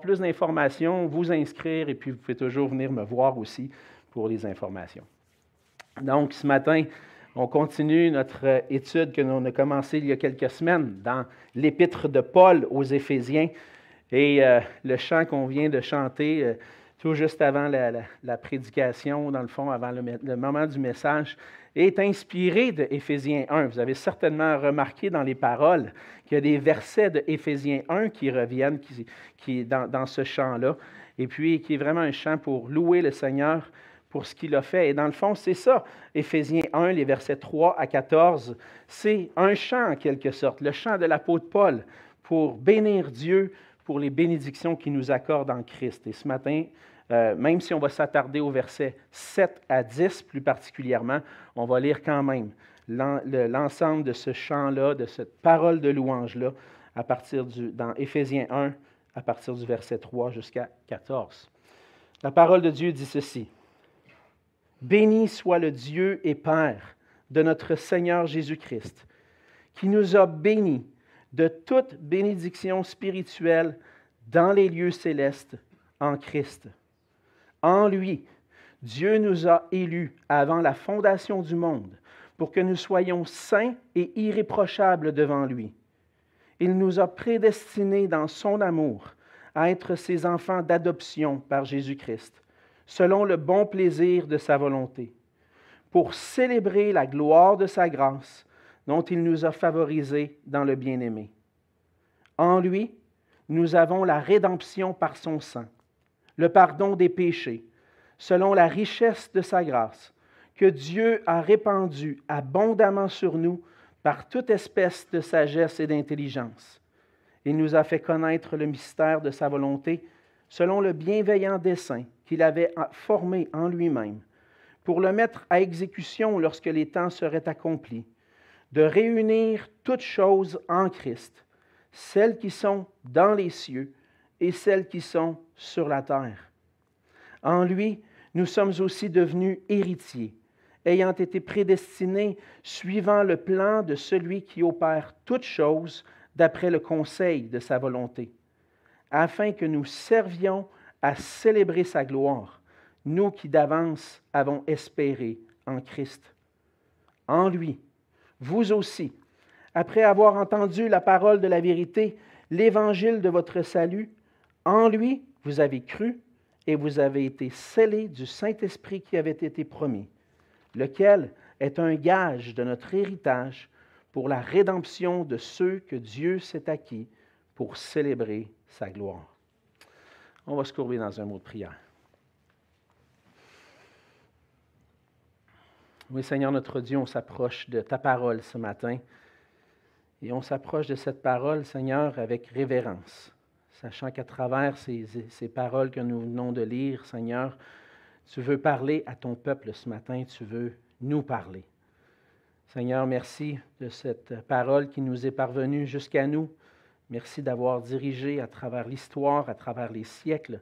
plus d'informations, vous inscrire et puis vous pouvez toujours venir me voir aussi pour les informations. Donc, ce matin, on continue notre étude que l'on a commencée il y a quelques semaines dans l'épître de Paul aux Éphésiens. Et euh, le chant qu'on vient de chanter euh, tout juste avant la, prédication, dans le fond, avant le, moment du message, est inspiré de Éphésiens 1. Vous avez certainement remarqué dans les paroles qu'il y a des versets de Éphésiens 1 qui reviennent qui, dans ce chant-là, et puis qui est vraiment un chant pour louer le Seigneur pour ce qu'il a fait. Et dans le fond, c'est ça, Éphésiens 1, les versets 3 à 14, c'est un chant en quelque sorte, le chant de l'apôtre Paul pour bénir Dieu pour les bénédictions qu'il nous accorde en Christ. Et ce matin, euh, même si on va s'attarder aux versets 7 à 10 plus particulièrement, on va lire quand même l'ensemble de ce chant-là, de cette parole de louange-là, à partir du, dans Éphésiens 1, à partir du verset 3 jusqu'à 14. La parole de Dieu dit ceci. Béni soit le Dieu et Père de notre Seigneur Jésus-Christ, qui nous a bénis de toute bénédiction spirituelle dans les lieux célestes en Christ. En lui, Dieu nous a élus avant la fondation du monde pour que nous soyons saints et irréprochables devant lui. Il nous a prédestinés dans son amour à être ses enfants d'adoption par Jésus-Christ, selon le bon plaisir de sa volonté, pour célébrer la gloire de sa grâce dont il nous a favorisés dans le bien-aimé. En lui, nous avons la rédemption par son sang, le pardon des péchés, selon la richesse de sa grâce, que Dieu a répandue abondamment sur nous par toute espèce de sagesse et d'intelligence. Il nous a fait connaître le mystère de sa volonté, selon le bienveillant dessein qu'il avait formé en lui-même, pour le mettre à exécution lorsque les temps seraient accomplis de réunir toutes choses en Christ, celles qui sont dans les cieux et celles qui sont sur la terre. En lui, nous sommes aussi devenus héritiers, ayant été prédestinés suivant le plan de celui qui opère toutes choses d'après le conseil de sa volonté, afin que nous servions à célébrer sa gloire, nous qui d'avance avons espéré en Christ. En lui, vous aussi, après avoir entendu la parole de la vérité, l'évangile de votre salut, en lui vous avez cru et vous avez été scellés du Saint-Esprit qui avait été promis, lequel est un gage de notre héritage pour la rédemption de ceux que Dieu s'est acquis pour célébrer sa gloire. On va se courber dans un mot de prière. Oui, Seigneur notre Dieu, on s'approche de ta parole ce matin. Et on s'approche de cette parole, Seigneur, avec révérence, sachant qu'à travers ces, paroles que nous venons de lire, Seigneur, tu veux parler à ton peuple ce matin, tu veux nous parler. Seigneur, merci de cette parole qui nous est parvenue jusqu'à nous. Merci d'avoir dirigé à travers l'histoire, à travers les siècles,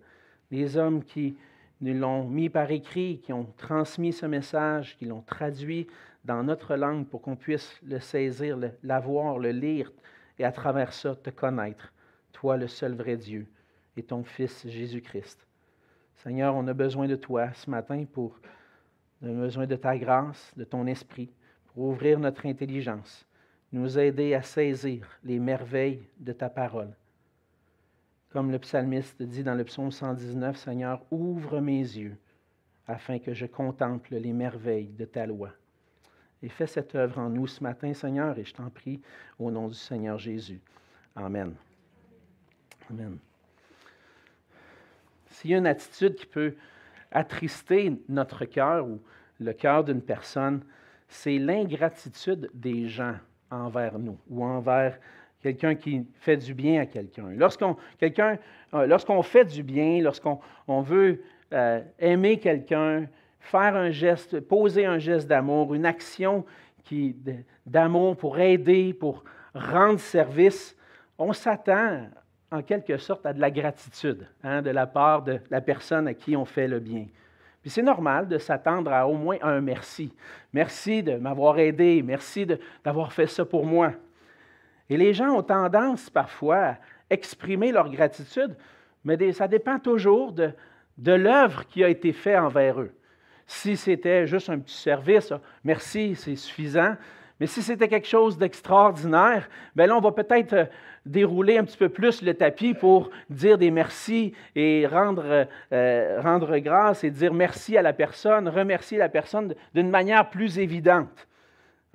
les hommes qui nous l'ont mis par écrit, qui ont transmis ce message, qui l'ont traduit dans notre langue pour qu'on puisse le saisir, l'avoir, le, lire et à travers ça te connaître, toi le seul vrai Dieu et ton Fils Jésus-Christ. Seigneur, on a besoin de toi ce matin pour, on a besoin de ta grâce, de ton esprit, pour ouvrir notre intelligence, nous aider à saisir les merveilles de ta parole. Comme le psalmiste dit dans le psaume 119, Seigneur, ouvre mes yeux afin que je contemple les merveilles de ta loi. Et fais cette œuvre en nous ce matin, Seigneur, et je t'en prie au nom du Seigneur Jésus. Amen. Amen. S'il y a une attitude qui peut attrister notre cœur ou le cœur d'une personne, c'est l'ingratitude des gens envers nous ou envers quelqu'un qui fait du bien à quelqu'un. Lorsqu'on, euh, fait du bien, lorsqu'on on veut euh, aimer quelqu'un, faire un geste, poser un geste d'amour, une action d'amour pour aider, pour rendre service, on s'attend en quelque sorte à de la gratitude hein, de la part de la personne à qui on fait le bien. Puis c'est normal de s'attendre à au moins un merci. Merci de m'avoir aidé, merci d'avoir fait ça pour moi. Et les gens ont tendance parfois à exprimer leur gratitude mais ça dépend toujours de, de l'œuvre qui a été faite envers eux. Si c'était juste un petit service, merci, c'est suffisant. Mais si c'était quelque chose d'extraordinaire, bien là, on va peut-être euh, dérouler un petit peu plus le tapis pour dire des merci et rendre, euh, rendre grâce et dire merci à la personne, remercier la personne d'une manière plus évidente.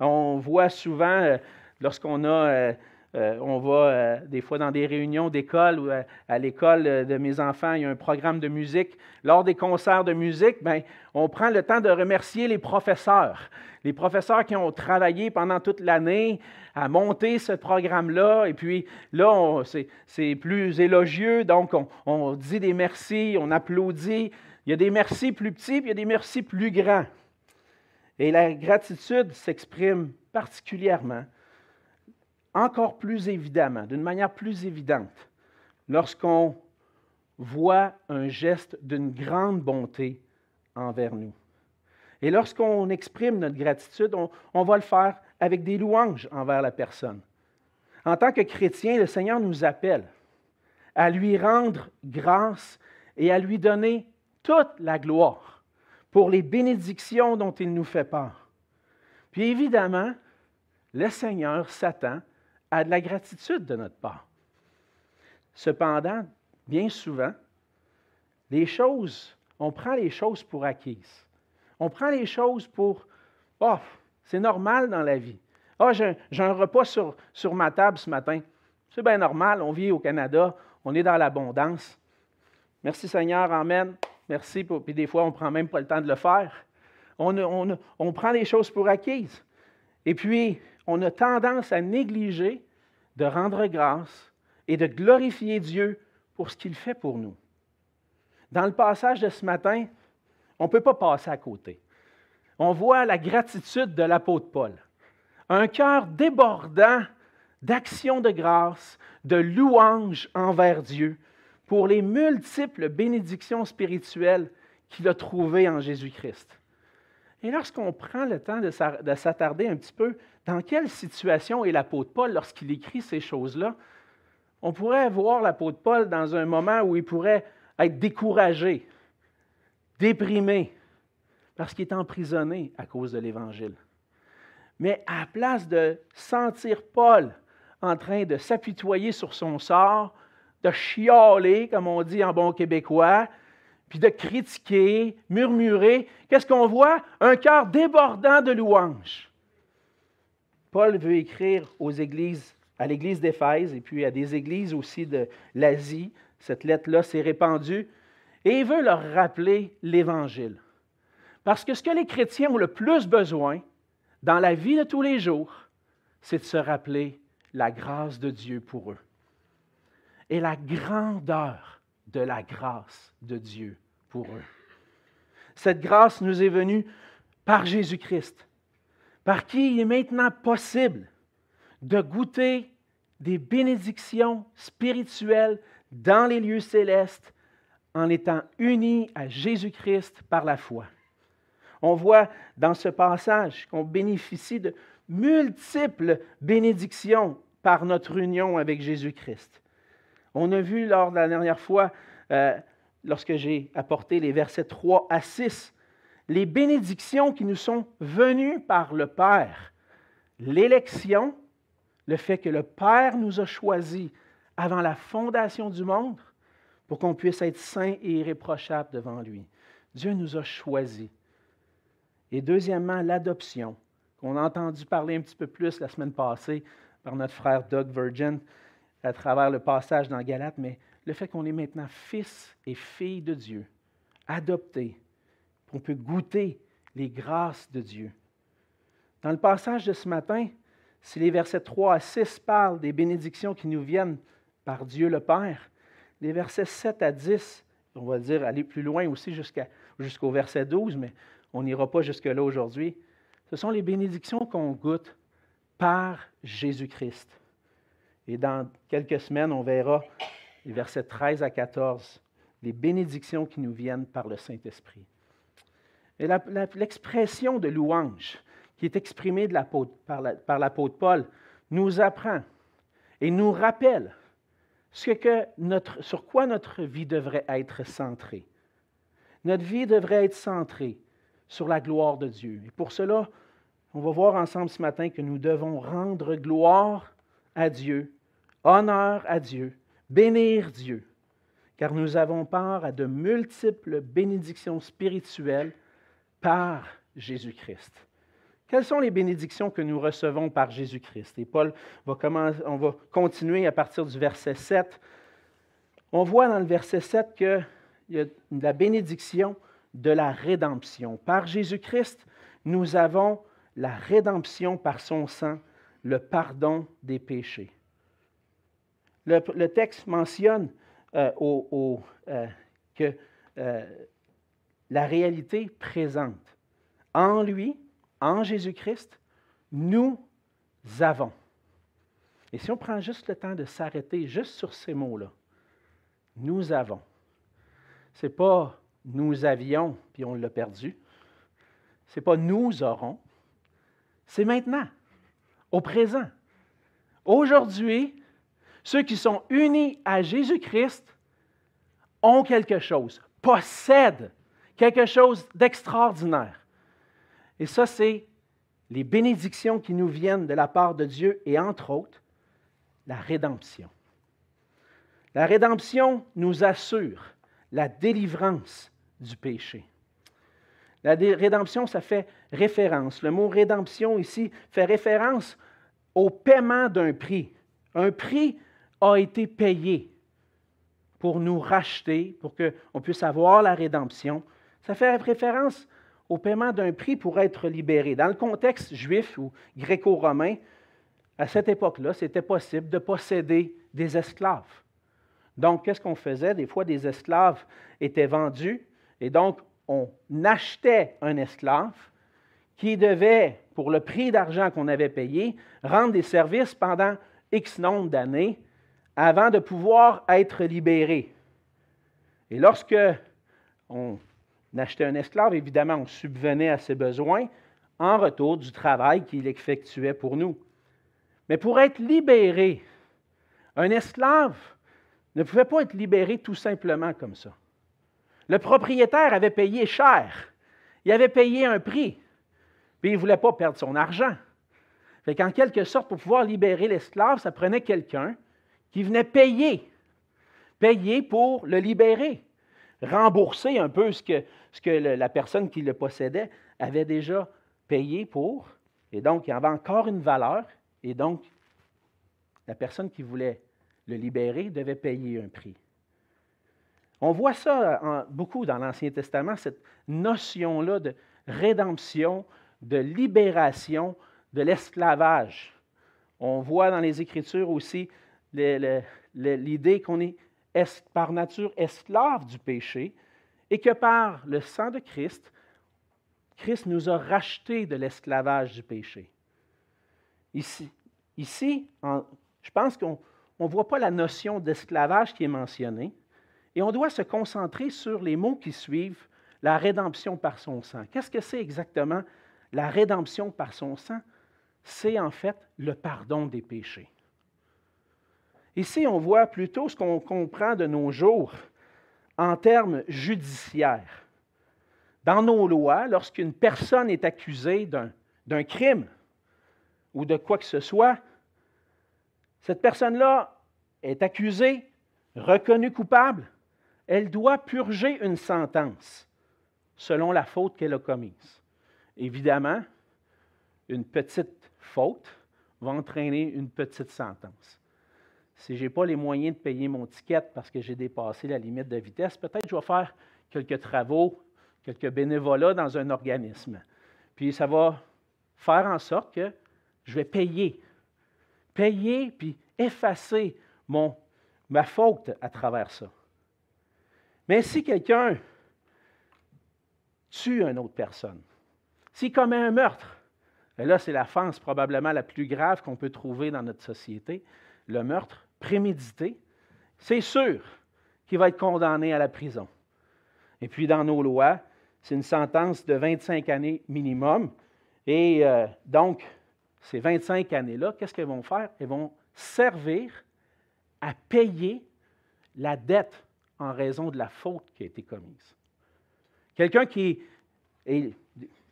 On voit souvent, euh, lorsqu'on a euh, on va euh, des fois dans des réunions d'école ou euh, à, l'école de mes enfants, il y a un programme de musique. Lors des concerts de musique, ben, on prend le temps de remercier les professeurs. Les professeurs qui ont travaillé pendant toute l'année à monter ce programme-là. Et puis là, c'est plus élogieux, donc on, on dit des merci, on applaudit. Il y a des merci plus petits, puis il y a des merci plus grands. Et la gratitude s'exprime particulièrement encore plus évidemment, d'une manière plus évidente, lorsqu'on voit un geste d'une grande bonté envers nous. Et lorsqu'on exprime notre gratitude, on, va le faire avec des louanges envers la personne. En tant que chrétien, le Seigneur nous appelle à lui rendre grâce et à lui donner toute la gloire pour les bénédictions dont il nous fait part. Puis évidemment, le Seigneur s'attend à de la gratitude de notre part. Cependant, bien souvent, les choses, on prend les choses pour acquises. On prend les choses pour, oh, c'est normal dans la vie. Ah, oh, j'ai un repas sur, sur ma table ce matin. C'est bien normal, on vit au Canada, on est dans l'abondance. Merci Seigneur, Amen. Merci. puis des fois, on ne prend même pas le temps de le faire. On, on, on prend les choses pour acquises. Et puis, on a tendance à négliger de rendre grâce et de glorifier Dieu pour ce qu'il fait pour nous. Dans le passage de ce matin, on ne peut pas passer à côté. On voit la gratitude de l'apôtre Paul. Un cœur débordant d'actions de grâce, de louanges envers Dieu pour les multiples bénédictions spirituelles qu'il a trouvées en Jésus-Christ. Et lorsqu'on prend le temps de s'attarder un petit peu dans quelle situation est l'apôtre Paul lorsqu'il écrit ces choses-là, on pourrait voir l'apôtre Paul dans un moment où il pourrait être découragé, déprimé, parce qu'il est emprisonné à cause de l'Évangile. Mais à la place de sentir Paul en train de s'apitoyer sur son sort, de chialer, comme on dit en bon québécois, puis de critiquer, murmurer, qu'est-ce qu'on voit? Un cœur débordant de louanges. Paul veut écrire à l'église d'Éphèse et puis à des églises aussi de l'Asie. Cette lettre-là s'est répandue. Et il veut leur rappeler l'Évangile. Parce que ce que les chrétiens ont le plus besoin dans la vie de tous les jours, c'est de se rappeler la grâce de Dieu pour eux. Et la grandeur de la grâce de Dieu pour eux. Cette grâce nous est venue par Jésus-Christ, par qui il est maintenant possible de goûter des bénédictions spirituelles dans les lieux célestes en étant unis à Jésus-Christ par la foi. On voit dans ce passage qu'on bénéficie de multiples bénédictions par notre union avec Jésus-Christ. On a vu lors de la dernière fois euh, lorsque j'ai apporté les versets 3 à 6, les bénédictions qui nous sont venues par le Père. L'élection, le fait que le Père nous a choisis avant la fondation du monde pour qu'on puisse être saints et irréprochables devant lui. Dieu nous a choisis. Et deuxièmement, l'adoption, qu'on a entendu parler un petit peu plus la semaine passée par notre frère Doug Virgin à travers le passage dans Galate, mais le fait qu'on est maintenant fils et fille de Dieu, adoptés, qu'on peut goûter les grâces de Dieu. Dans le passage de ce matin, si les versets 3 à 6 parlent des bénédictions qui nous viennent par Dieu le Père, les versets 7 à 10, on va dire aller plus loin aussi jusqu'au verset 12, mais on n'ira pas jusque-là aujourd'hui, ce sont les bénédictions qu'on goûte par Jésus-Christ. Et dans quelques semaines, on verra les versets 13 à 14, les bénédictions qui nous viennent par le Saint-Esprit. Et l'expression de louange qui est exprimée par l'apôtre Paul nous apprend et nous rappelle ce que notre, sur quoi notre vie devrait être centrée. Notre vie devrait être centrée sur la gloire de Dieu. Et pour cela, on va voir ensemble ce matin que nous devons rendre gloire à Dieu, honneur à Dieu, bénir Dieu, car nous avons part à de multiples bénédictions spirituelles par Jésus-Christ. Quelles sont les bénédictions que nous recevons par Jésus-Christ? Et Paul va, commencer, on va continuer à partir du verset 7. On voit dans le verset 7 qu'il y a la bénédiction de la rédemption. Par Jésus-Christ, nous avons la rédemption par son sang, le pardon des péchés. Le, texte mentionne euh, euh, que euh, la réalité présente. En lui, en Jésus-Christ, nous avons. Et si on prend juste le temps de s'arrêter juste sur ces mots-là, nous avons. Ce n'est pas nous avions, puis on l'a perdu. Ce n'est pas nous aurons. C'est maintenant, au présent. Aujourd'hui, ceux qui sont unis à Jésus-Christ ont quelque chose, possèdent quelque chose d'extraordinaire. Et ça, c'est les bénédictions qui nous viennent de la part de Dieu et entre autres, la rédemption. La rédemption nous assure la délivrance du péché. La rédemption, ça fait référence. Le mot rédemption ici fait référence au paiement d'un prix. Un prix a été payé pour nous racheter, pour qu'on puisse avoir la rédemption. Ça fait référence au paiement d'un prix pour être libéré. Dans le contexte juif ou gréco-romain, à cette époque-là, c'était possible de posséder des esclaves. Donc, qu'est-ce qu'on faisait? Des fois, des esclaves étaient vendus et donc, on achetait un esclave qui devait, pour le prix d'argent qu'on avait payé, rendre des services pendant X nombre d'années avant de pouvoir être libéré. Et lorsque on achetait un esclave, évidemment, on subvenait à ses besoins en retour du travail qu'il effectuait pour nous. Mais pour être libéré, un esclave ne pouvait pas être libéré tout simplement comme ça. Le propriétaire avait payé cher. Il avait payé un prix. Puis il ne voulait pas perdre son argent. Fait qu'en quelque sorte, pour pouvoir libérer l'esclave, ça prenait quelqu'un qui venait payer. Payer pour le libérer. Rembourser un peu ce que, ce que la personne qui le possédait avait déjà payé pour. Et donc, il avait encore une valeur. Et donc, la personne qui voulait le libérer devait payer un prix. On voit ça beaucoup dans l'Ancien Testament, cette notion-là de rédemption, de libération de l'esclavage. On voit dans les Écritures aussi l'idée qu'on est par nature esclave du péché et que par le sang de Christ, Christ nous a rachetés de l'esclavage du péché? Ici, ici je pense qu'on ne voit pas la notion d'esclavage qui est mentionnée, et on doit se concentrer sur les mots qui suivent, la rédemption par son sang. Qu'est-ce que c'est exactement la rédemption par son sang? C'est en fait le pardon des péchés. Ici, on voit plutôt ce qu'on comprend de nos jours en termes judiciaires. Dans nos lois, lorsqu'une personne est accusée d'un crime ou de quoi que ce soit, cette personne-là est accusée, reconnue coupable, elle doit purger une sentence selon la faute qu'elle a commise. Évidemment, une petite faute va entraîner une petite sentence. Si je n'ai pas les moyens de payer mon ticket parce que j'ai dépassé la limite de vitesse, peut-être je vais faire quelques travaux, quelques bénévolats dans un organisme. Puis ça va faire en sorte que je vais payer. Payer puis effacer mon, ma faute à travers ça. Mais si quelqu'un tue une autre personne, s'il commet un meurtre, et là c'est l'offense probablement la plus grave qu'on peut trouver dans notre société, le meurtre prémédité, c'est sûr qu'il va être condamné à la prison. Et puis dans nos lois, c'est une sentence de 25 années minimum. Et euh, donc, ces 25 années-là, qu'est-ce qu'elles vont faire? Elles vont servir à payer la dette en raison de la faute qui a été commise. Quelqu'un qui est,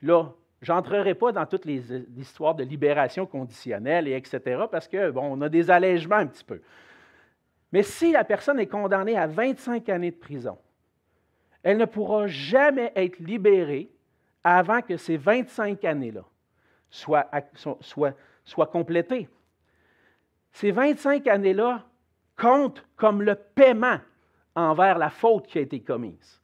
là, j'entrerai pas dans toutes les, histoires de libération conditionnelle et etc., parce que, bon, on a des allègements un petit peu. Mais si la personne est condamnée à 25 années de prison, elle ne pourra jamais être libérée avant que ces 25 années-là soient, soient, soient complétées. Ces 25 années-là comptent comme le paiement envers la faute qui a été commise.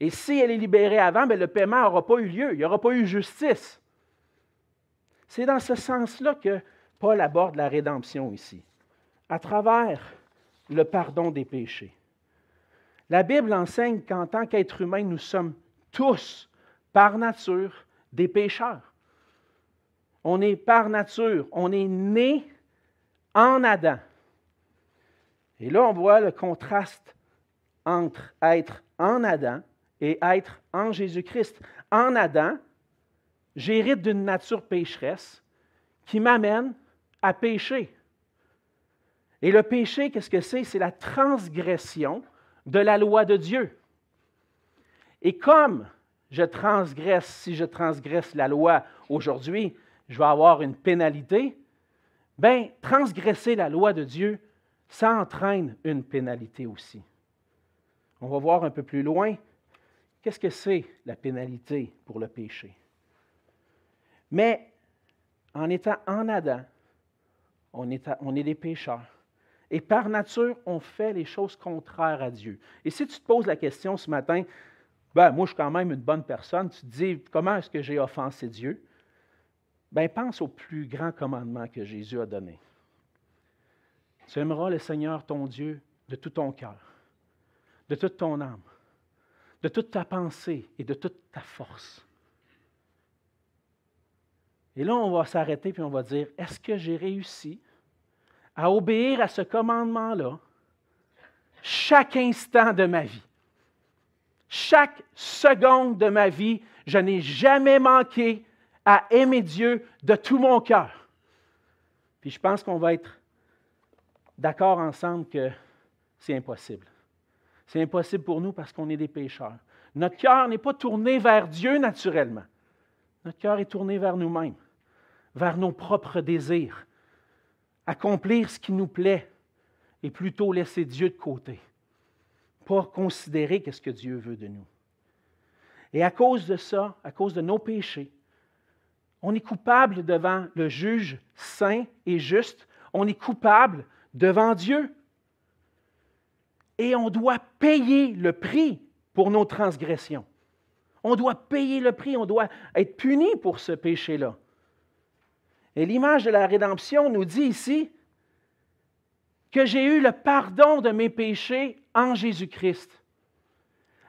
Et si elle est libérée avant, bien, le paiement n'aura pas eu lieu, il n'y aura pas eu justice. C'est dans ce sens-là que Paul aborde la rédemption ici, à travers le pardon des péchés. La Bible enseigne qu'en tant qu'être humain, nous sommes tous, par nature, des pécheurs. On est par nature, on est né en Adam. Et là, on voit le contraste entre être en Adam et être en Jésus-Christ. En Adam, j'hérite d'une nature pécheresse qui m'amène à pécher. Et le péché, qu'est-ce que c'est? C'est la transgression de la loi de Dieu. Et comme je transgresse, si je transgresse la loi aujourd'hui, je vais avoir une pénalité, bien, transgresser la loi de Dieu, ça entraîne une pénalité aussi. On va voir un peu plus loin qu'est-ce que c'est la pénalité pour le péché? Mais en étant en Adam, on est, des pécheurs. Et par nature, on fait les choses contraires à Dieu. Et si tu te poses la question ce matin, ben, moi, je suis quand même une bonne personne, tu te dis, comment est-ce que j'ai offensé Dieu? Ben, pense au plus grand commandement que Jésus a donné. Tu aimeras le Seigneur ton Dieu de tout ton cœur, de toute ton âme, de toute ta pensée et de toute ta force. Et là, on va s'arrêter puis on va dire, est-ce que j'ai réussi à obéir à ce commandement-là chaque instant de ma vie? Chaque seconde de ma vie, je n'ai jamais manqué à aimer Dieu de tout mon cœur. Puis je pense qu'on va être d'accord ensemble que c'est impossible. C'est impossible pour nous parce qu'on est des pécheurs. Notre cœur n'est pas tourné vers Dieu naturellement. Notre cœur est tourné vers nous-mêmes, vers nos propres désirs, accomplir ce qui nous plaît et plutôt laisser Dieu de côté, pas considérer qu'est-ce que Dieu veut de nous. Et à cause de ça, à cause de nos péchés, on est coupable devant le juge saint et juste, on est coupable devant Dieu. Et on doit payer le prix pour nos transgressions. On doit payer le prix, on doit être puni pour ce péché-là. Et l'image de la rédemption nous dit ici que j'ai eu le pardon de mes péchés en Jésus-Christ.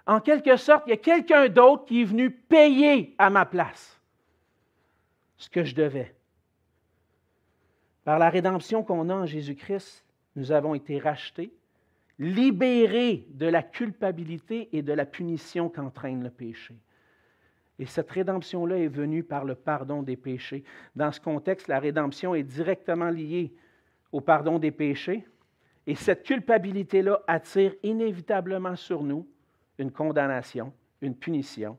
En quelque sorte, il y a quelqu'un d'autre qui est venu payer à ma place ce que je devais. Par la rédemption qu'on a en Jésus-Christ, nous avons été rachetés, libérés de la culpabilité et de la punition qu'entraîne le péché. Et cette rédemption-là est venue par le pardon des péchés. Dans ce contexte, la rédemption est directement liée au pardon des péchés. Et cette culpabilité-là attire inévitablement sur nous une condamnation, une punition,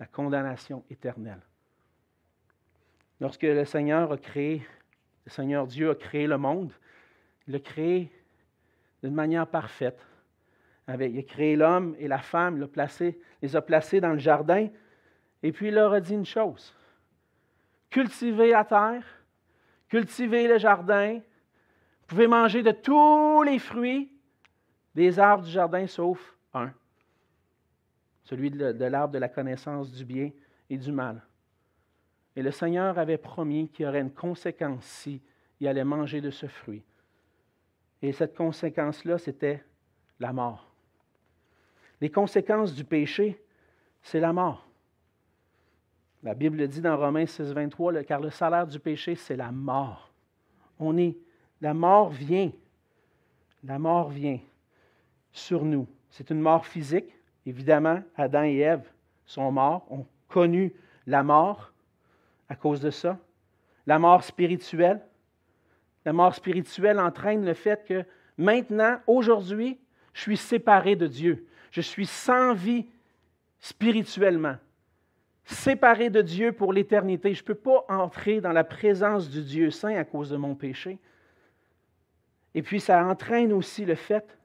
la condamnation éternelle. Lorsque le Seigneur a créé, le Seigneur Dieu a créé le monde, il l'a créé d'une manière parfaite. Il a créé l'homme et la femme, il a placé, les a placés dans le jardin et puis il leur a dit une chose. Cultivez la terre, cultivez le jardin, vous pouvez manger de tous les fruits des arbres du jardin sauf un, celui de l'arbre de la connaissance du bien et du mal. Et le Seigneur avait promis qu'il y aurait une conséquence si il allait manger de ce fruit. Et cette conséquence-là, c'était la mort. Les conséquences du péché, c'est la mort. La Bible dit dans Romains 6, 23, car le salaire du péché, c'est la mort. On est, la mort vient. La mort vient sur nous. C'est une mort physique. Évidemment, Adam et Ève sont morts, ont connu la mort à cause de ça. La mort spirituelle, La mort spirituelle entraîne le fait que maintenant, aujourd'hui, je suis séparé de Dieu. Je suis sans vie spirituellement. Séparé de Dieu pour l'éternité. Je ne peux pas entrer dans la présence du Dieu saint à cause de mon péché. Et puis ça entraîne aussi le fait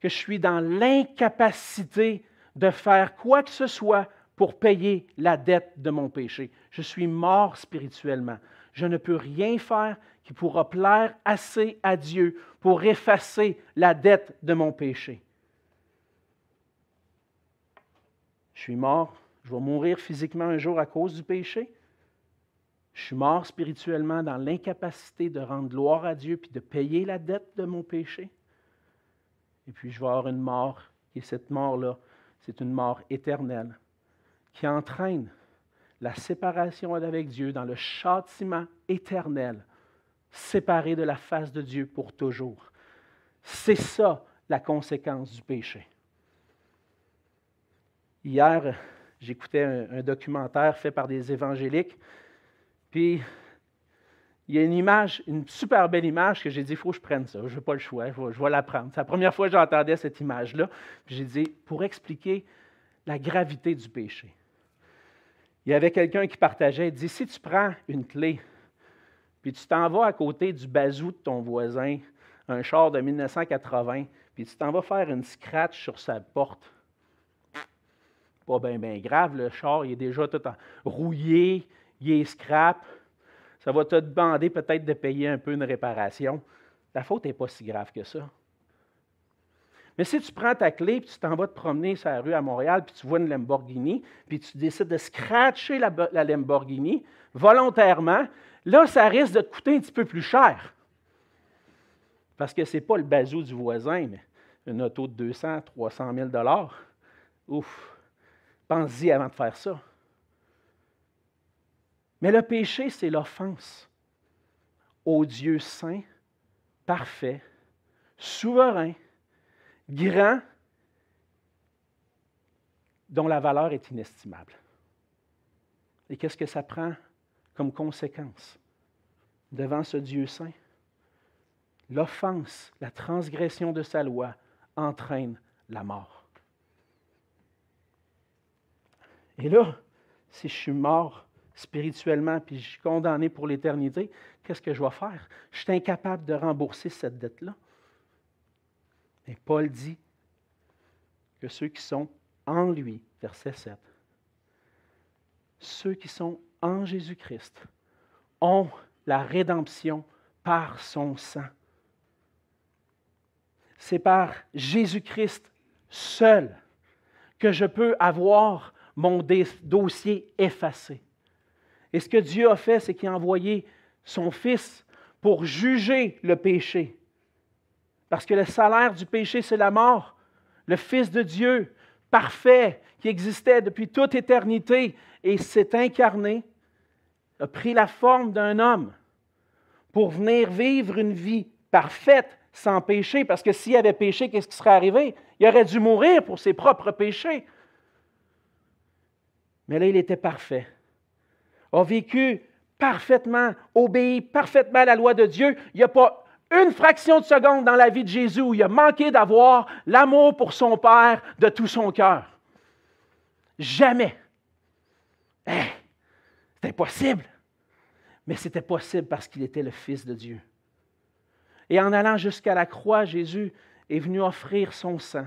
que je suis dans l'incapacité de faire quoi que ce soit pour payer la dette de mon péché. Je suis mort spirituellement. Je ne peux rien faire qui pourra plaire assez à Dieu pour effacer la dette de mon péché. Je suis mort, je vais mourir physiquement un jour à cause du péché. Je suis mort spirituellement dans l'incapacité de rendre gloire à Dieu puis de payer la dette de mon péché. Et puis je vais avoir une mort, et cette mort-là, c'est une mort éternelle qui entraîne la séparation avec Dieu dans le châtiment éternel, séparé de la face de Dieu pour toujours. C'est ça la conséquence du péché. Hier, j'écoutais un, documentaire fait par des évangéliques, puis il y a une image, une super belle image que j'ai dit, il faut que je prenne ça, je n'ai pas le choix, je vais, je vais la prendre. C'est la première fois que j'entendais cette image-là. J'ai dit, pour expliquer la gravité du péché il y avait quelqu'un qui partageait, il dit, si tu prends une clé, puis tu t'en vas à côté du bazou de ton voisin, un char de 1980, puis tu t'en vas faire une scratch sur sa porte, pas bien ben grave, le char il est déjà tout rouillé, il est scrap, ça va te demander peut-être de payer un peu une réparation. La faute n'est pas si grave que ça. Mais si tu prends ta clé, puis tu t'en vas te promener sur la rue à Montréal, puis tu vois une Lamborghini, puis tu décides de scratcher la, Lamborghini volontairement, là, ça risque de te coûter un petit peu plus cher. Parce que ce n'est pas le bazou du voisin, mais une auto de 200, 300 000 Ouf, pense-y avant de faire ça. Mais le péché, c'est l'offense au Dieu saint, parfait, souverain, grand, dont la valeur est inestimable. Et qu'est-ce que ça prend comme conséquence? Devant ce Dieu saint? L'offense, la transgression de sa loi entraîne la mort. Et là, si je suis mort spirituellement puis je suis condamné pour l'éternité, qu'est-ce que je vais faire? Je suis incapable de rembourser cette dette-là. Et Paul dit que ceux qui sont en lui, verset 7, ceux qui sont en Jésus-Christ ont la rédemption par son sang. C'est par Jésus-Christ seul que je peux avoir mon dossier effacé. Et ce que Dieu a fait, c'est qu'il a envoyé son Fils pour juger le péché parce que le salaire du péché, c'est la mort. Le Fils de Dieu, parfait, qui existait depuis toute éternité et s'est incarné, a pris la forme d'un homme pour venir vivre une vie parfaite sans péché, parce que s'il avait péché, qu'est-ce qui serait arrivé? Il aurait dû mourir pour ses propres péchés. Mais là, il était parfait, a vécu parfaitement, obéi parfaitement à la loi de Dieu. Il n'a pas une fraction de seconde dans la vie de Jésus où il a manqué d'avoir l'amour pour son Père de tout son cœur. Jamais. C'était c'est impossible. Mais c'était possible parce qu'il était le Fils de Dieu. Et en allant jusqu'à la croix, Jésus est venu offrir son sang.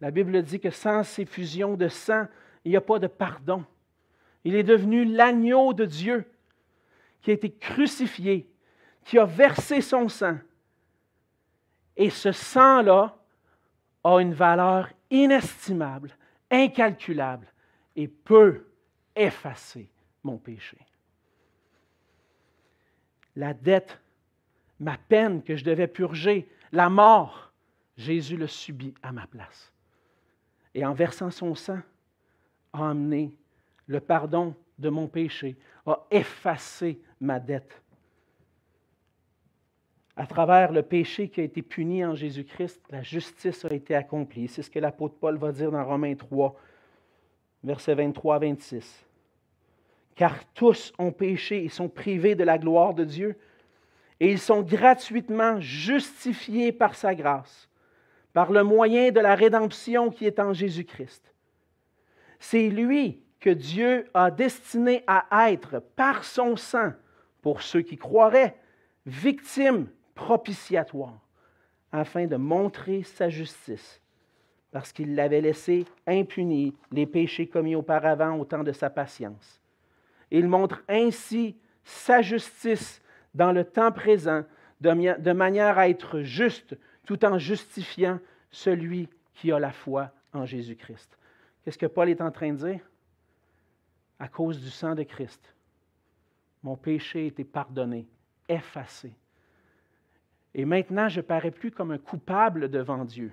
La Bible dit que sans ces fusions de sang, il n'y a pas de pardon. Il est devenu l'agneau de Dieu qui a été crucifié qui a versé son sang. Et ce sang-là a une valeur inestimable, incalculable et peut effacer mon péché. La dette, ma peine que je devais purger, la mort, Jésus le subit à ma place. Et en versant son sang, a amené le pardon de mon péché, a effacé ma dette à travers le péché qui a été puni en Jésus-Christ, la justice a été accomplie. C'est ce que l'apôtre Paul va dire dans Romains 3, versets 23 à 26. Car tous ont péché et sont privés de la gloire de Dieu Et ils sont gratuitement justifiés par sa grâce, par le moyen de la rédemption qui est en Jésus-Christ. C'est lui que Dieu a destiné à être, par son sang, pour ceux qui croiraient, victime propitiatoire, afin de montrer sa justice, parce qu'il l'avait laissé impuni les péchés commis auparavant au temps de sa patience. Il montre ainsi sa justice dans le temps présent, de manière à être juste, tout en justifiant celui qui a la foi en Jésus-Christ. Qu'est-ce que Paul est en train de dire? À cause du sang de Christ, mon péché a été pardonné, effacé. Et maintenant, je ne parais plus comme un coupable devant Dieu.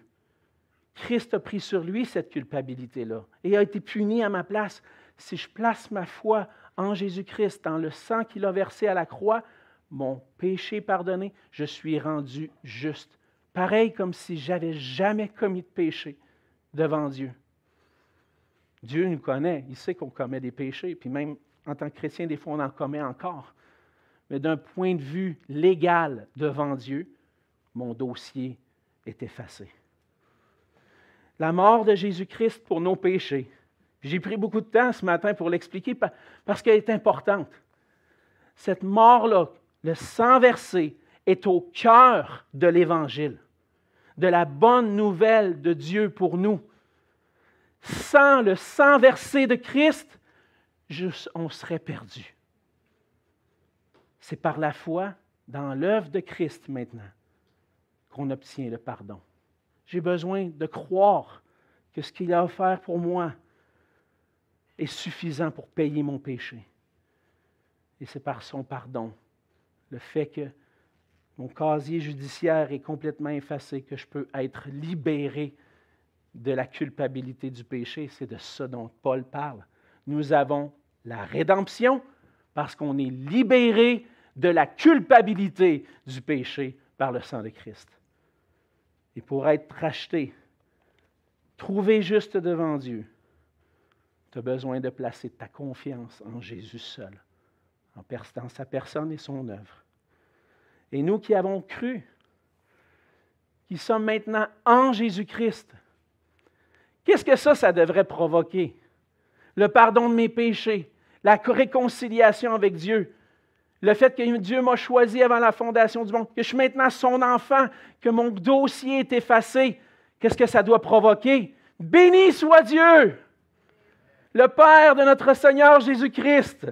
Christ a pris sur lui cette culpabilité-là et a été puni à ma place. Si je place ma foi en Jésus-Christ, dans le sang qu'il a versé à la croix, mon péché pardonné, je suis rendu juste. Pareil comme si j'avais jamais commis de péché devant Dieu. Dieu nous connaît, il sait qu'on commet des péchés, puis même en tant que chrétien, des fois, on en commet encore. Mais d'un point de vue légal devant Dieu, mon dossier est effacé. La mort de Jésus-Christ pour nos péchés. J'ai pris beaucoup de temps ce matin pour l'expliquer parce qu'elle est importante. Cette mort-là, le sang versé, est au cœur de l'Évangile, de la bonne nouvelle de Dieu pour nous. Sans le sang versé de Christ, on serait perdu. C'est par la foi dans l'œuvre de Christ maintenant qu'on obtient le pardon. J'ai besoin de croire que ce qu'il a offert pour moi est suffisant pour payer mon péché. Et c'est par son pardon, le fait que mon casier judiciaire est complètement effacé, que je peux être libéré de la culpabilité du péché. C'est de ça dont Paul parle. Nous avons la rédemption parce qu'on est libéré de la culpabilité du péché par le sang de Christ. Et pour être racheté, trouvé juste devant Dieu, tu as besoin de placer ta confiance en Jésus seul, en dans sa personne et son œuvre. Et nous qui avons cru, qui sommes maintenant en Jésus-Christ, qu'est-ce que ça, ça devrait provoquer? Le pardon de mes péchés, la réconciliation avec Dieu, le fait que Dieu m'a choisi avant la fondation du monde, que je suis maintenant son enfant, que mon dossier est effacé, qu'est-ce que ça doit provoquer? Béni soit Dieu! le Père de notre Seigneur Jésus-Christ,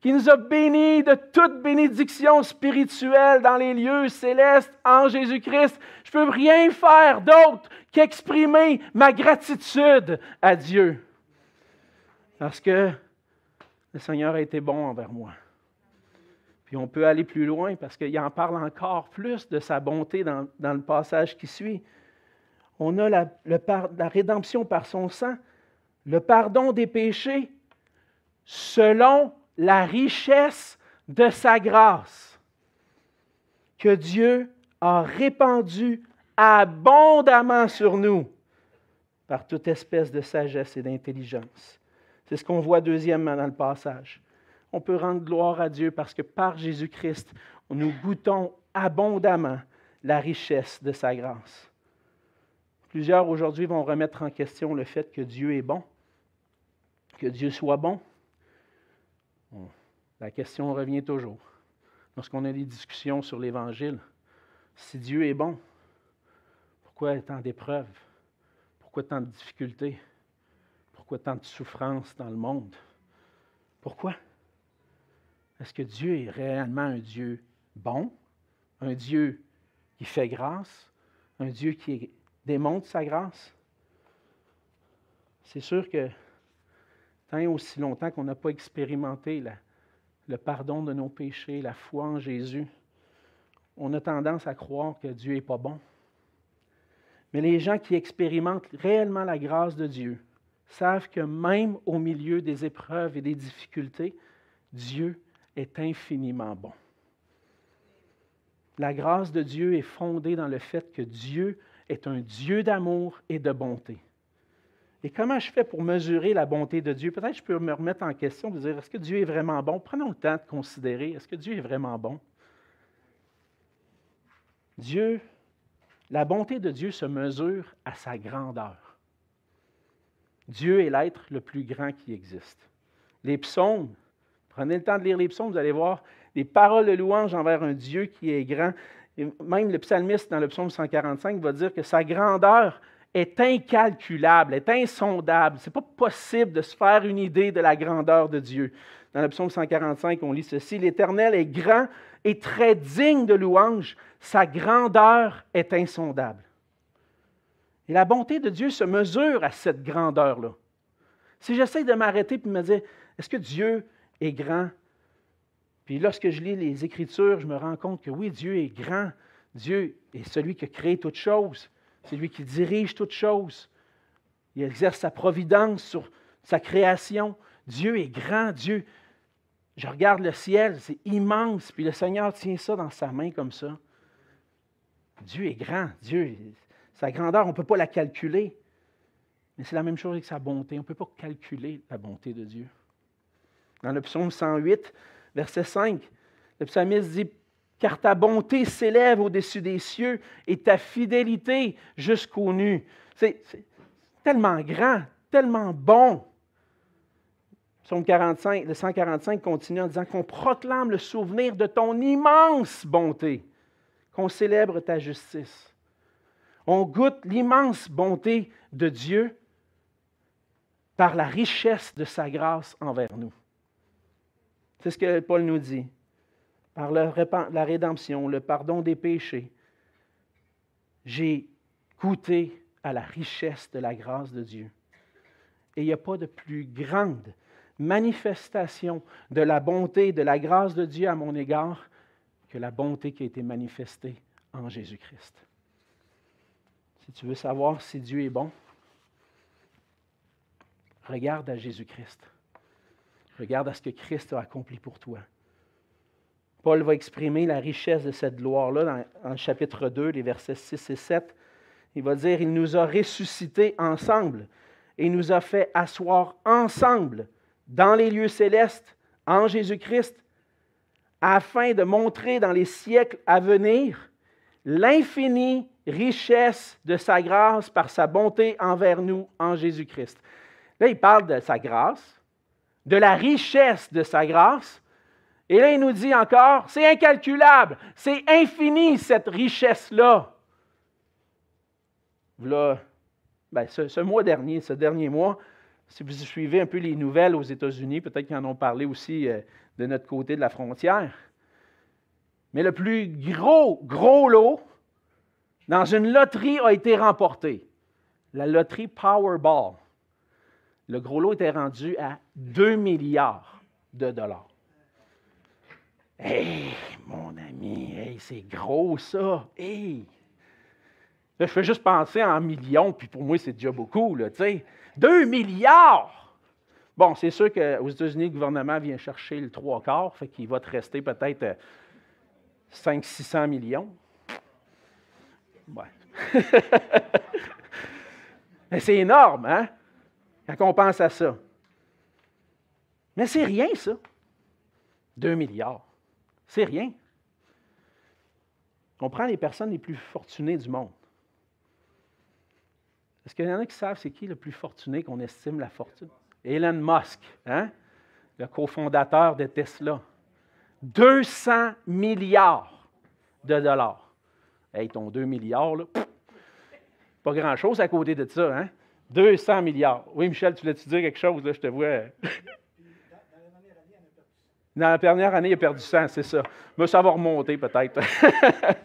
qui nous a bénis de toute bénédiction spirituelle dans les lieux célestes en Jésus-Christ. Je ne peux rien faire d'autre qu'exprimer ma gratitude à Dieu. Parce que le Seigneur a été bon envers moi. Puis on peut aller plus loin parce qu'il en parle encore plus de sa bonté dans, le passage qui suit. On a la, la rédemption par son sang le pardon des péchés selon la richesse de sa grâce que Dieu a répandue abondamment sur nous par toute espèce de sagesse et d'intelligence. C'est ce qu'on voit deuxièmement dans le passage. On peut rendre gloire à Dieu parce que par Jésus-Christ, nous goûtons abondamment la richesse de sa grâce. Plusieurs aujourd'hui vont remettre en question le fait que Dieu est bon que Dieu soit bon? la question revient toujours. Lorsqu'on a des discussions sur l'Évangile, si Dieu est bon, pourquoi tant d'épreuves? Pourquoi tant de difficultés? Pourquoi tant de souffrances dans le monde? Pourquoi? Est-ce que Dieu est réellement un Dieu bon, un Dieu qui fait grâce, un Dieu qui démontre sa grâce? C'est sûr que tant aussi longtemps qu'on n'a pas expérimenté le pardon de nos péchés, la foi en Jésus, on a tendance à croire que Dieu n'est pas bon. Mais les gens qui expérimentent réellement la grâce de Dieu savent que même au milieu des épreuves et des difficultés, Dieu est infiniment bon. La grâce de Dieu est fondée dans le fait que Dieu est un Dieu d'amour et de bonté. Et comment je fais pour mesurer la bonté de Dieu? Peut-être que je peux me remettre en question, de dire, est-ce que Dieu est vraiment bon? Prenons le temps de considérer, est-ce que Dieu est vraiment bon? Dieu, la bonté de Dieu se mesure à sa grandeur. Dieu est l'être le plus grand qui existe. Les psaumes, prenez le temps de lire les psaumes, vous allez voir des paroles de louange envers un Dieu qui est grand. Et même le psalmiste dans le psaume 145 va dire que sa grandeur est incalculable, est insondable. Ce n'est pas possible de se faire une idée de la grandeur de Dieu. Dans le psaume 145, on lit ceci, L'Éternel est grand et très digne de louange, sa grandeur est insondable. Et la bonté de Dieu se mesure à cette grandeur-là. Si j'essaie de m'arrêter et de me dire, est-ce que Dieu est grand? Puis lorsque je lis les Écritures, je me rends compte que oui, Dieu est grand. Dieu est celui qui a créé toutes choses. C'est lui qui dirige toutes choses. Il exerce sa providence sur sa création. Dieu est grand. Dieu, je regarde le ciel, c'est immense. Puis le Seigneur tient ça dans sa main comme ça. Dieu est grand. Dieu, sa grandeur, on ne peut pas la calculer. Mais c'est la même chose avec sa bonté. On ne peut pas calculer la bonté de Dieu. Dans le psaume 108, verset 5, le psalmiste dit Car ta bonté s'élève au-dessus des cieux et ta fidélité jusqu'aux nues. C'est tellement grand, tellement bon. Psaume 45, le 145 continue en disant qu'on proclame le souvenir de ton immense bonté, qu'on célèbre ta justice. On goûte l'immense bonté de Dieu par la richesse de sa grâce envers nous. C'est ce que Paul nous dit. Par la rédemption, le pardon des péchés, j'ai goûté à la richesse de la grâce de Dieu. Et il n'y a pas de plus grande manifestation de la bonté, de la grâce de Dieu à mon égard que la bonté qui a été manifestée en Jésus-Christ. Si tu veux savoir si Dieu est bon, regarde à Jésus-Christ. Regarde à ce que Christ a accompli pour toi. Paul va exprimer la richesse de cette gloire-là dans, le chapitre 2, les versets 6 et 7. Il va dire, il nous a ressuscités ensemble et nous a fait asseoir ensemble dans les lieux célestes en Jésus-Christ, afin de montrer dans les siècles à venir l'infinie richesse de sa grâce par sa bonté envers nous en Jésus-Christ. Là, il parle de sa grâce, de la richesse de sa grâce. Et là, il nous dit encore, c'est incalculable, c'est infini cette richesse-là. Là, ben, ce, mois dernier, ce dernier mois, si vous suivez un peu les nouvelles aux États-Unis, peut-être qu'ils en ont parlé aussi euh, de notre côté de la frontière. Mais le plus gros, gros lot dans une loterie a été remporté. La loterie Powerball. Le gros lot était rendu à 2 milliards de dollars. Hé, mon ami, c'est gros ça. Hey. je fais juste penser en millions, puis pour moi, c'est déjà beaucoup, tu sais. 2 milliards! Bon, c'est sûr qu'aux États-Unis, le gouvernement vient chercher le trois quarts, fait qu'il va te rester peut-être 500-600 euh, millions. Ouais. C'est énorme, hein? Quand on pense à ça. Mais c'est rien, ça. 2 milliards. C'est rien. On prend les personnes les plus fortunées du monde. Est-ce qu'il y en a qui savent c'est qui le plus fortuné qu'on estime la fortune? Elon Musk, hein? le cofondateur de Tesla. 200 milliards de dollars. Hey, ton 2 milliards, là, pas grand-chose à côté de ça. Hein? 200 milliards. Oui, Michel, tu voulais-tu dire quelque chose? Là, je te vois. Dans la dernière année, il a perdu 100, c'est ça. Mais ça va remonter peut-être.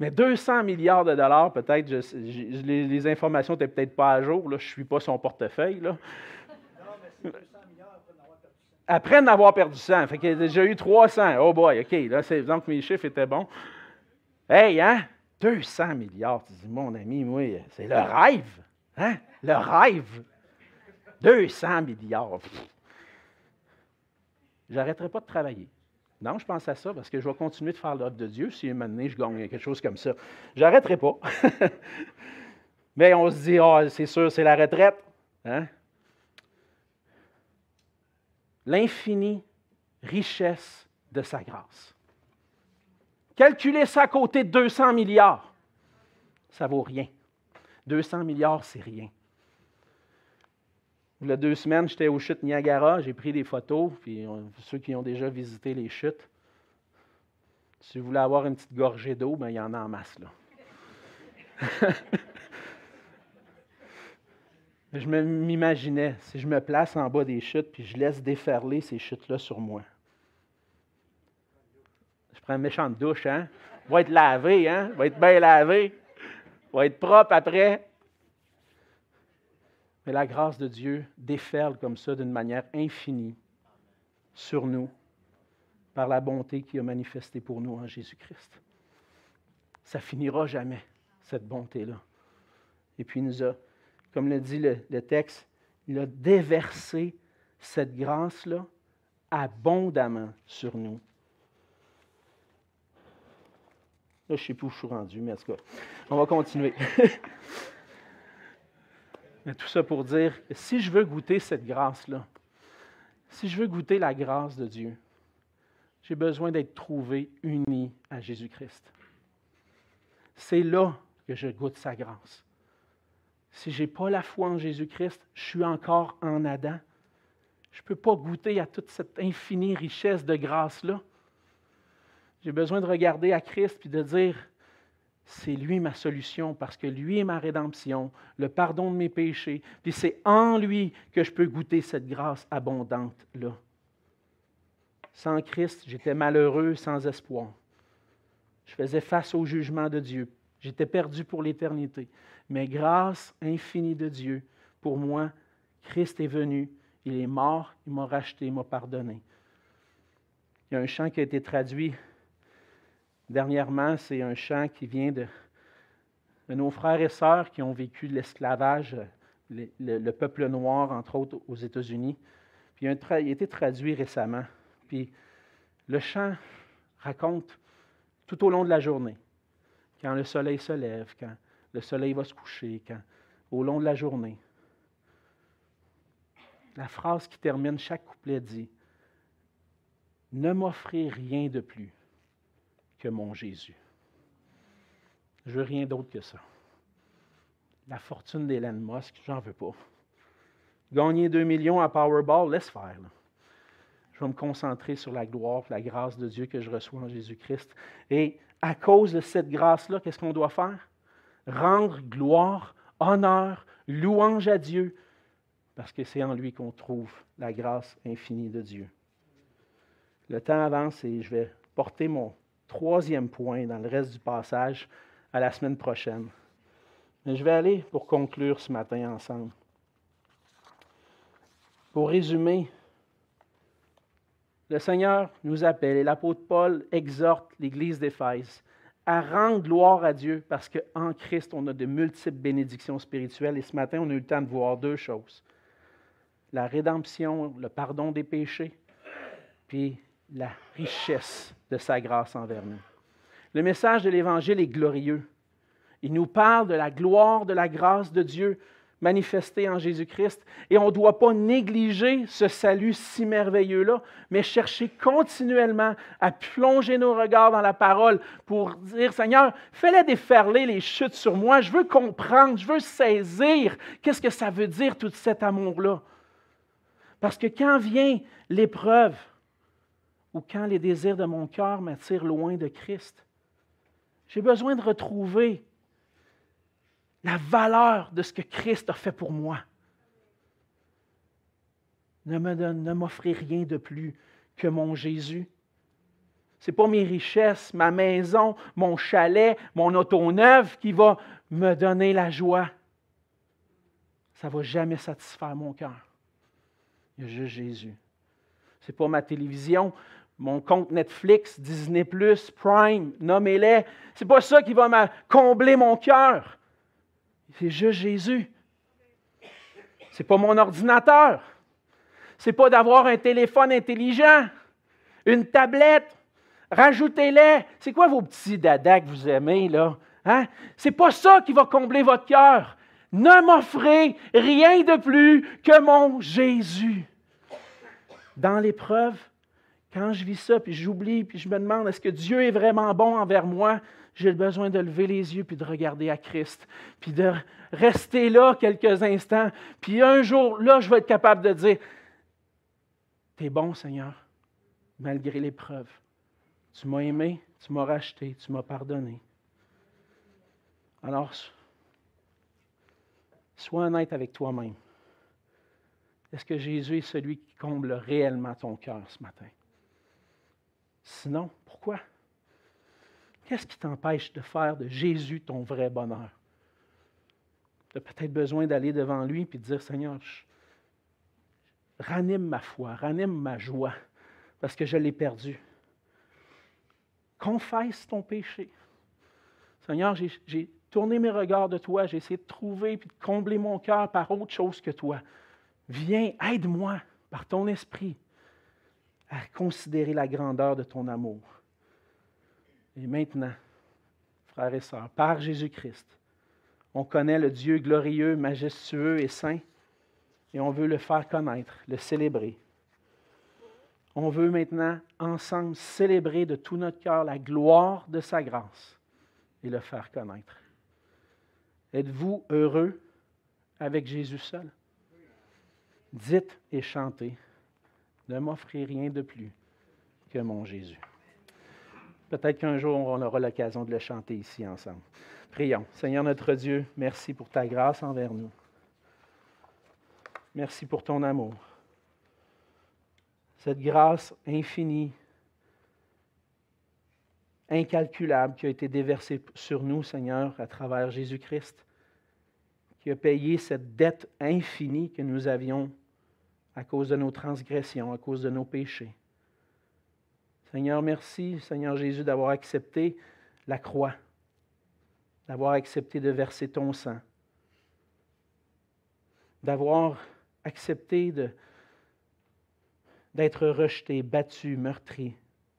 Mais 200 milliards de dollars, peut-être, les, informations n'étaient peut-être pas à jour. Là, je ne suis pas son portefeuille. Là. Non, mais c'est 200 milliards après n'avoir perdu 100. Fait qu'il a déjà eu 300. Oh boy, OK. Là, c'est, donc mes chiffres étaient bons. Hey, hein? 200 milliards. Tu dis, mon ami, moi, c'est le rêve. Hein? Le rêve. 200 milliards. J'arrêterai pas de travailler. Non, je pense à ça parce que je vais continuer de faire l'œuvre de Dieu si donné je gagne quelque chose comme ça. J'arrêterai pas. Mais on se dit, oh, c'est sûr, c'est la retraite. Hein? L'infinie richesse de sa grâce. Calculez ça à côté de 200 milliards. Ça vaut rien. 200 milliards, c'est rien. Il y a deux semaines, j'étais aux chutes Niagara, j'ai pris des photos, puis ceux qui ont déjà visité les chutes, si vous voulez avoir une petite gorgée d'eau, ben, il y en a en masse là. je m'imaginais, si je me place en bas des chutes, puis je laisse déferler ces chutes-là sur moi. Je prends une méchante douche, hein? Va être lavé, hein? Va être bien lavé. Va être propre après. Mais la grâce de Dieu déferle comme ça d'une manière infinie sur nous par la bonté qu'il a manifestée pour nous en Jésus-Christ. Ça finira jamais, cette bonté-là. Et puis il nous a, comme le dit le, le texte, il a déversé cette grâce-là abondamment sur nous. Là, je ne sais plus où je suis rendu, mais en tout cas, on va continuer. Mais tout ça pour dire si je veux goûter cette grâce-là, si je veux goûter la grâce de Dieu, j'ai besoin d'être trouvé uni à Jésus-Christ. C'est là que je goûte sa grâce. Si je n'ai pas la foi en Jésus-Christ, je suis encore en Adam. Je ne peux pas goûter à toute cette infinie richesse de grâce-là. J'ai besoin de regarder à Christ et de dire, c'est lui ma solution parce que lui est ma rédemption, le pardon de mes péchés. Puis c'est en lui que je peux goûter cette grâce abondante-là. Sans Christ, j'étais malheureux, sans espoir. Je faisais face au jugement de Dieu. J'étais perdu pour l'éternité. Mais grâce infinie de Dieu, pour moi, Christ est venu, il est mort, il m'a racheté, il m'a pardonné. Il y a un chant qui a été traduit Dernièrement, c'est un chant qui vient de, nos frères et sœurs qui ont vécu l'esclavage, le, peuple noir, entre autres, aux États-Unis. Puis il a, été traduit récemment. Puis le chant raconte tout au long de la journée, quand le soleil se lève, quand le soleil va se coucher, quand, au long de la journée. La phrase qui termine chaque couplet dit Ne m'offrez rien de plus que mon Jésus. Je veux rien d'autre que ça. La fortune d'Hélène Musk, j'en veux pas. Gagner 2 millions à Powerball, laisse faire. Je vais me concentrer sur la gloire, la grâce de Dieu que je reçois en Jésus-Christ. Et à cause de cette grâce-là, qu'est-ce qu'on doit faire? Rendre gloire, honneur, louange à Dieu, parce que c'est en lui qu'on trouve la grâce infinie de Dieu. Le temps avance et je vais porter mon, troisième point dans le reste du passage à la semaine prochaine. Mais je vais aller pour conclure ce matin ensemble. Pour résumer, le Seigneur nous appelle et l'apôtre Paul exhorte l'Église d'Éphèse à rendre gloire à Dieu parce qu'en Christ, on a de multiples bénédictions spirituelles. Et ce matin, on a eu le temps de voir deux choses. La rédemption, le pardon des péchés, puis la richesse de sa grâce envers nous. Le message de l'Évangile est glorieux. Il nous parle de la gloire, de la grâce de Dieu manifestée en Jésus-Christ. Et on ne doit pas négliger ce salut si merveilleux-là, mais chercher continuellement à plonger nos regards dans la parole pour dire, Seigneur, fais-les déferler les chutes sur moi. Je veux comprendre, je veux saisir qu'est-ce que ça veut dire tout cet amour-là. Parce que quand vient l'épreuve, ou quand les désirs de mon cœur m'attirent loin de Christ. J'ai besoin de retrouver la valeur de ce que Christ a fait pour moi. Ne m'offrez rien de plus que mon Jésus. Ce n'est pas mes richesses, ma maison, mon chalet, mon auto neuve qui va me donner la joie. Ça ne va jamais satisfaire mon cœur. Il y a juste Jésus. Ce n'est pas ma télévision, mon compte Netflix, Disney, Prime, nommez-les. C'est pas ça qui va combler mon cœur. C'est juste Jésus. C'est pas mon ordinateur. C'est pas d'avoir un téléphone intelligent, une tablette. Rajoutez-les. C'est quoi vos petits dadas que vous aimez, là? Hein? C'est pas ça qui va combler votre cœur. Ne m'offrez rien de plus que mon Jésus. Dans l'épreuve, Quand je vis ça, puis j'oublie, puis je me demande, est-ce que Dieu est vraiment bon envers moi? J'ai besoin de lever les yeux, puis de regarder à Christ, puis de rester là quelques instants. Puis un jour, là, je vais être capable de dire, T'es bon, Seigneur, malgré l'épreuve. Tu m'as aimé, tu m'as racheté, tu m'as pardonné. Alors, sois honnête avec toi-même. Est-ce que Jésus est celui qui comble réellement ton cœur ce matin? Sinon, pourquoi? Qu'est-ce qui t'empêche de faire de Jésus ton vrai bonheur? Tu as peut-être besoin d'aller devant lui et de dire, Seigneur, ranime ma foi, ranime ma joie, parce que je l'ai perdu. Confesse ton péché. Seigneur, j'ai tourné mes regards de toi, j'ai essayé de trouver et de combler mon cœur par autre chose que toi. Viens, aide-moi par ton esprit à considérer la grandeur de ton amour. Et maintenant, frères et sœurs, par Jésus-Christ, on connaît le Dieu glorieux, majestueux et saint, et on veut le faire connaître, le célébrer. On veut maintenant, ensemble, célébrer de tout notre cœur la gloire de sa grâce et le faire connaître. Êtes-vous heureux avec Jésus seul? Dites et chantez ne m'offrez rien de plus que mon Jésus. Peut-être qu'un jour, on aura l'occasion de le chanter ici ensemble. Prions. Seigneur notre Dieu, merci pour ta grâce envers nous. Merci pour ton amour. Cette grâce infinie, incalculable qui a été déversée sur nous, Seigneur, à travers Jésus-Christ, qui payé cette dette infinie que nous avions à cause de nos transgressions, à cause de nos péchés. Seigneur, merci, Seigneur Jésus, d'avoir accepté la croix, d'avoir accepté de verser ton sang, d'avoir accepté d'être rejeté, battu, meurtri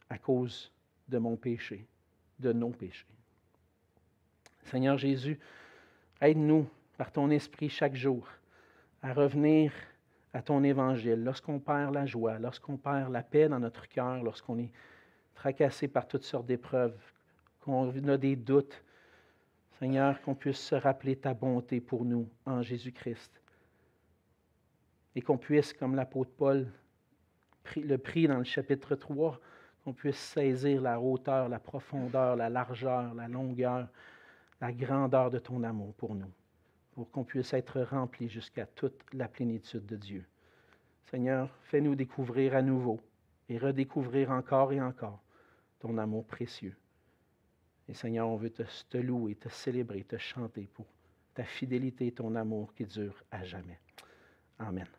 à cause de mon péché, de nos péchés. Seigneur Jésus, aide-nous par ton esprit chaque jour à revenir à ton évangile, lorsqu'on perd la joie, lorsqu'on perd la paix dans notre cœur, lorsqu'on est tracassé par toutes sortes d'épreuves, qu'on a des doutes, Seigneur, qu'on puisse se rappeler ta bonté pour nous en Jésus-Christ. Et qu'on puisse, comme l'apôtre Paul le prie dans le chapitre 3, qu'on puisse saisir la hauteur, la profondeur, la largeur, la longueur, la grandeur de ton amour pour nous pour qu'on puisse être rempli jusqu'à toute la plénitude de Dieu. Seigneur, fais-nous découvrir à nouveau et redécouvrir encore et encore ton amour précieux. Et Seigneur, on veut te, louer, te célébrer, te chanter pour ta fidélité et ton amour qui dure à jamais. Amen.